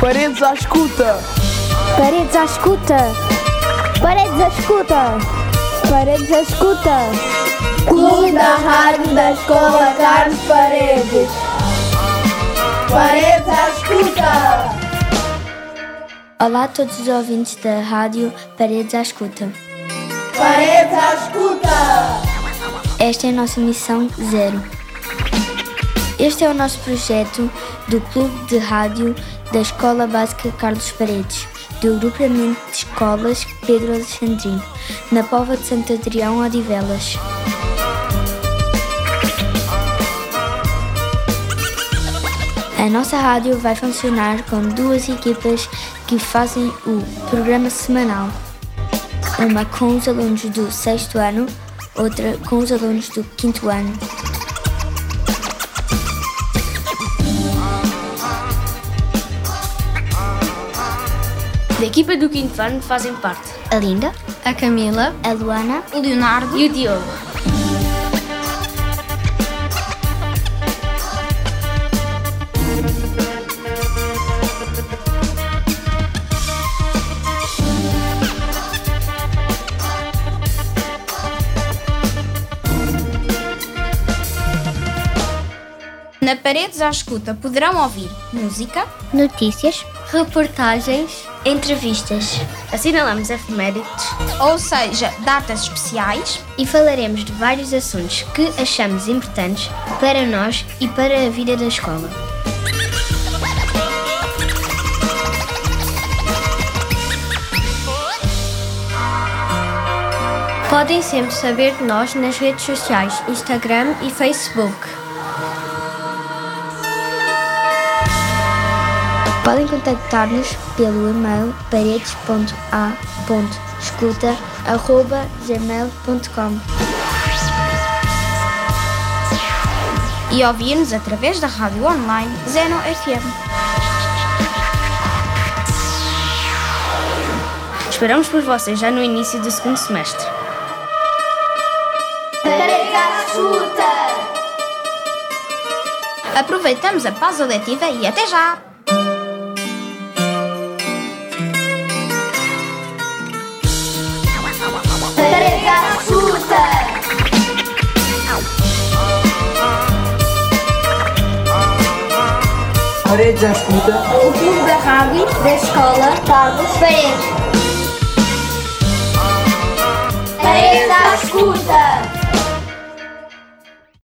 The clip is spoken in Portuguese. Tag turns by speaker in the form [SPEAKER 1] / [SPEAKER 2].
[SPEAKER 1] Paredes à escuta.
[SPEAKER 2] Paredes à escuta. Paredes à escuta. Paredes à escuta.
[SPEAKER 3] Clube da Rádio da Escola Carlos Paredes. Paredes à escuta.
[SPEAKER 4] Olá a todos os ouvintes da Rádio Paredes à Escuta.
[SPEAKER 3] Paredes à escuta.
[SPEAKER 4] Esta é a nossa missão zero. Este é o nosso projeto do Clube de Rádio da Escola Básica Carlos Paredes, do agrupamento de escolas Pedro Alexandrino, na Pova de Santo Adrião, Odivelas. A nossa rádio vai funcionar com duas equipas que fazem o programa semanal. Uma com os alunos do sexto ano, outra com os alunos do quinto ano.
[SPEAKER 5] Da equipa do quinto ano fazem parte
[SPEAKER 4] A Linda,
[SPEAKER 5] a Camila,
[SPEAKER 4] a Luana,
[SPEAKER 5] o Leonardo e o Diogo. Na Paredes à Escuta poderão ouvir música,
[SPEAKER 4] notícias,
[SPEAKER 5] reportagens,
[SPEAKER 4] entrevistas
[SPEAKER 5] assinalamos efemérides, ou seja, datas especiais,
[SPEAKER 4] e falaremos de vários assuntos que achamos importantes para nós e para a vida da escola.
[SPEAKER 5] podem sempre saber de nós nas redes sociais, Instagram e Facebook.
[SPEAKER 4] Podem contactar-nos pelo e-mail paredes.a.escuta.gmail.com
[SPEAKER 5] e ouvir-nos através da rádio online Zeno FM. Esperamos por vocês já no início do segundo semestre. Aproveitamos a pausa letiva e até já!
[SPEAKER 3] Paredes à escuta. O Clube da Rádio da Escola Carlos Paredes.